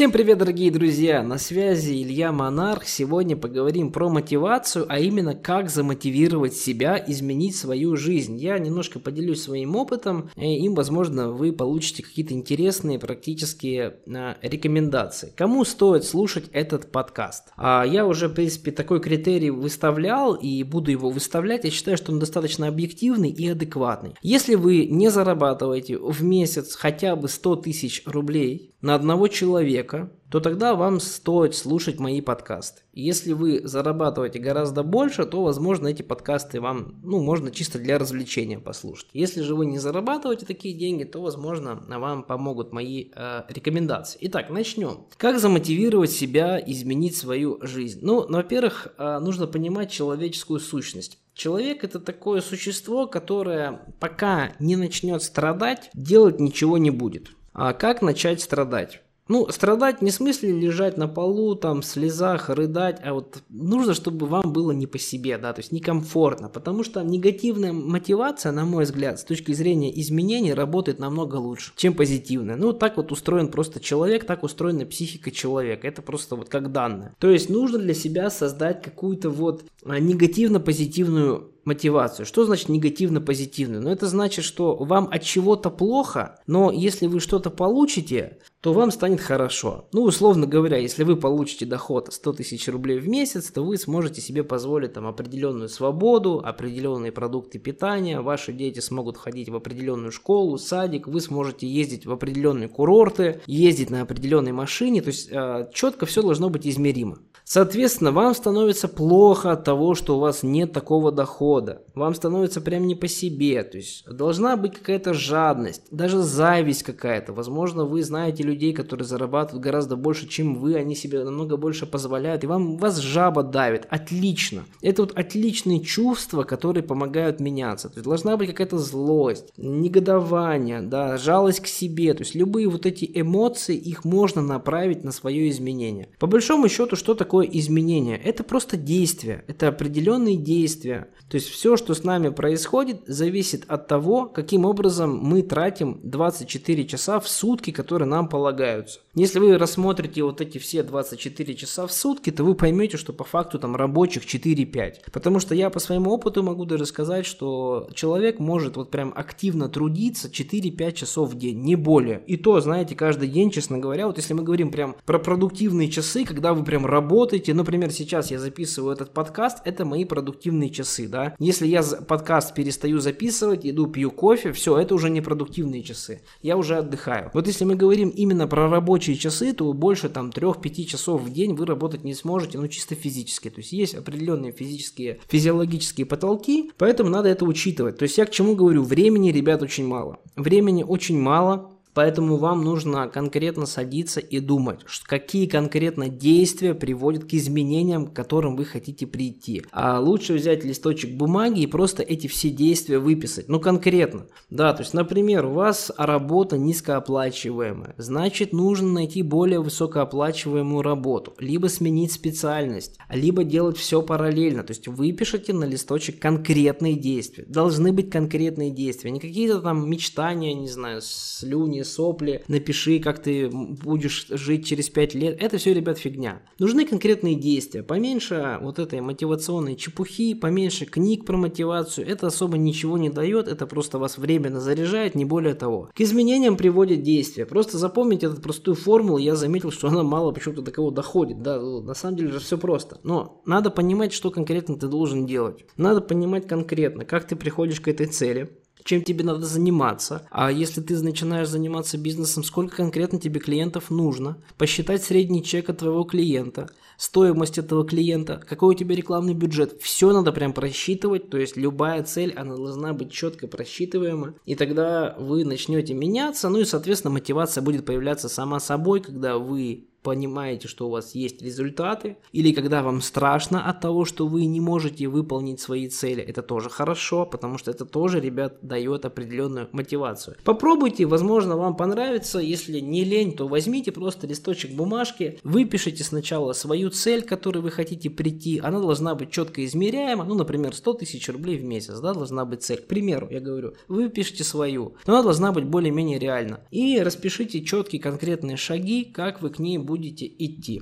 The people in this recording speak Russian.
Всем привет, дорогие друзья! На связи Илья Монарх. Сегодня поговорим про мотивацию, а именно как замотивировать себя изменить свою жизнь. Я немножко поделюсь своим опытом, и им, возможно, вы получите какие-то интересные практические а, рекомендации. Кому стоит слушать этот подкаст? А, я уже, в принципе, такой критерий выставлял и буду его выставлять. Я считаю, что он достаточно объективный и адекватный. Если вы не зарабатываете в месяц хотя бы 100 тысяч рублей, на одного человека, то тогда вам стоит слушать мои подкасты. Если вы зарабатываете гораздо больше, то, возможно, эти подкасты вам, ну, можно чисто для развлечения послушать. Если же вы не зарабатываете такие деньги, то, возможно, вам помогут мои э, рекомендации. Итак, начнем. Как замотивировать себя изменить свою жизнь? Ну, во-первых, э, нужно понимать человеческую сущность. Человек это такое существо, которое пока не начнет страдать, делать ничего не будет. А как начать страдать? Ну, страдать не в смысле лежать на полу, там, в слезах, рыдать, а вот нужно, чтобы вам было не по себе, да, то есть некомфортно, потому что негативная мотивация, на мой взгляд, с точки зрения изменений, работает намного лучше, чем позитивная. Ну, так вот устроен просто человек, так устроена психика человека, это просто вот как данное. То есть нужно для себя создать какую-то вот а, негативно-позитивную мотивацию. Что значит негативно-позитивную? Ну, это значит, что вам от чего-то плохо, но если вы что-то получите, то вам станет хорошо. Ну, условно говоря, если вы получите доход 100 тысяч рублей в месяц, то вы сможете себе позволить там определенную свободу, определенные продукты питания, ваши дети смогут ходить в определенную школу, садик, вы сможете ездить в определенные курорты, ездить на определенной машине, то есть э, четко все должно быть измеримо. Соответственно, вам становится плохо от того, что у вас нет такого дохода. Вам становится прям не по себе. То есть должна быть какая-то жадность, даже зависть какая-то. Возможно, вы знаете людей, которые зарабатывают гораздо больше, чем вы, они себе намного больше позволяют, и вам вас жаба давит. Отлично. Это вот отличные чувства, которые помогают меняться. То есть должна быть какая-то злость, негодование, да, жалость к себе. То есть любые вот эти эмоции, их можно направить на свое изменение. По большому счету, что такое изменение? Это просто действия, это определенные действия. То есть все, что с нами происходит, зависит от того, каким образом мы тратим 24 часа в сутки, которые нам полагаются. Если вы рассмотрите вот эти все 24 часа в сутки, то вы поймете, что по факту там рабочих 4-5. Потому что я по своему опыту могу даже сказать, что человек может вот прям активно трудиться 4-5 часов в день, не более. И то, знаете, каждый день, честно говоря, вот если мы говорим прям про продуктивные часы, когда вы прям работаете, например, сейчас я записываю этот подкаст, это мои продуктивные часы, да. Если я подкаст перестаю записывать, иду пью кофе, все, это уже не продуктивные часы. Я уже отдыхаю. Вот если мы говорим именно про рабочие часы, то больше там 3-5 часов в день вы работать не сможете, ну чисто физически. То есть есть определенные физические, физиологические потолки, поэтому надо это учитывать. То есть я к чему говорю, времени, ребят, очень мало. Времени очень мало, Поэтому вам нужно конкретно садиться и думать, какие конкретно действия приводят к изменениям, к которым вы хотите прийти. А лучше взять листочек бумаги и просто эти все действия выписать. Ну, конкретно. Да, то есть, например, у вас работа низкооплачиваемая. Значит, нужно найти более высокооплачиваемую работу. Либо сменить специальность, либо делать все параллельно. То есть, выпишите на листочек конкретные действия. Должны быть конкретные действия. Не какие-то там мечтания, не знаю, слюни, слезни, сопли, напиши, как ты будешь жить через 5 лет. Это все, ребят, фигня. Нужны конкретные действия. Поменьше вот этой мотивационной чепухи, поменьше книг про мотивацию. Это особо ничего не дает, это просто вас временно заряжает, не более того. К изменениям приводят действия. Просто запомните эту простую формулу, я заметил, что она мало почему-то до кого доходит. Да, на самом деле же все просто. Но надо понимать, что конкретно ты должен делать. Надо понимать конкретно, как ты приходишь к этой цели чем тебе надо заниматься. А если ты начинаешь заниматься бизнесом, сколько конкретно тебе клиентов нужно, посчитать средний чек от твоего клиента, стоимость этого клиента, какой у тебя рекламный бюджет. Все надо прям просчитывать, то есть любая цель, она должна быть четко просчитываема, и тогда вы начнете меняться, ну и, соответственно, мотивация будет появляться сама собой, когда вы понимаете, что у вас есть результаты, или когда вам страшно от того, что вы не можете выполнить свои цели, это тоже хорошо, потому что это тоже, ребят, дает определенную мотивацию. Попробуйте, возможно, вам понравится, если не лень, то возьмите просто листочек бумажки, выпишите сначала свою цель, к которой вы хотите прийти, она должна быть четко измеряема, ну, например, 100 тысяч рублей в месяц, да, должна быть цель, к примеру, я говорю, выпишите свою, но она должна быть более-менее реальна, и распишите четкие конкретные шаги, как вы к ней будете идти.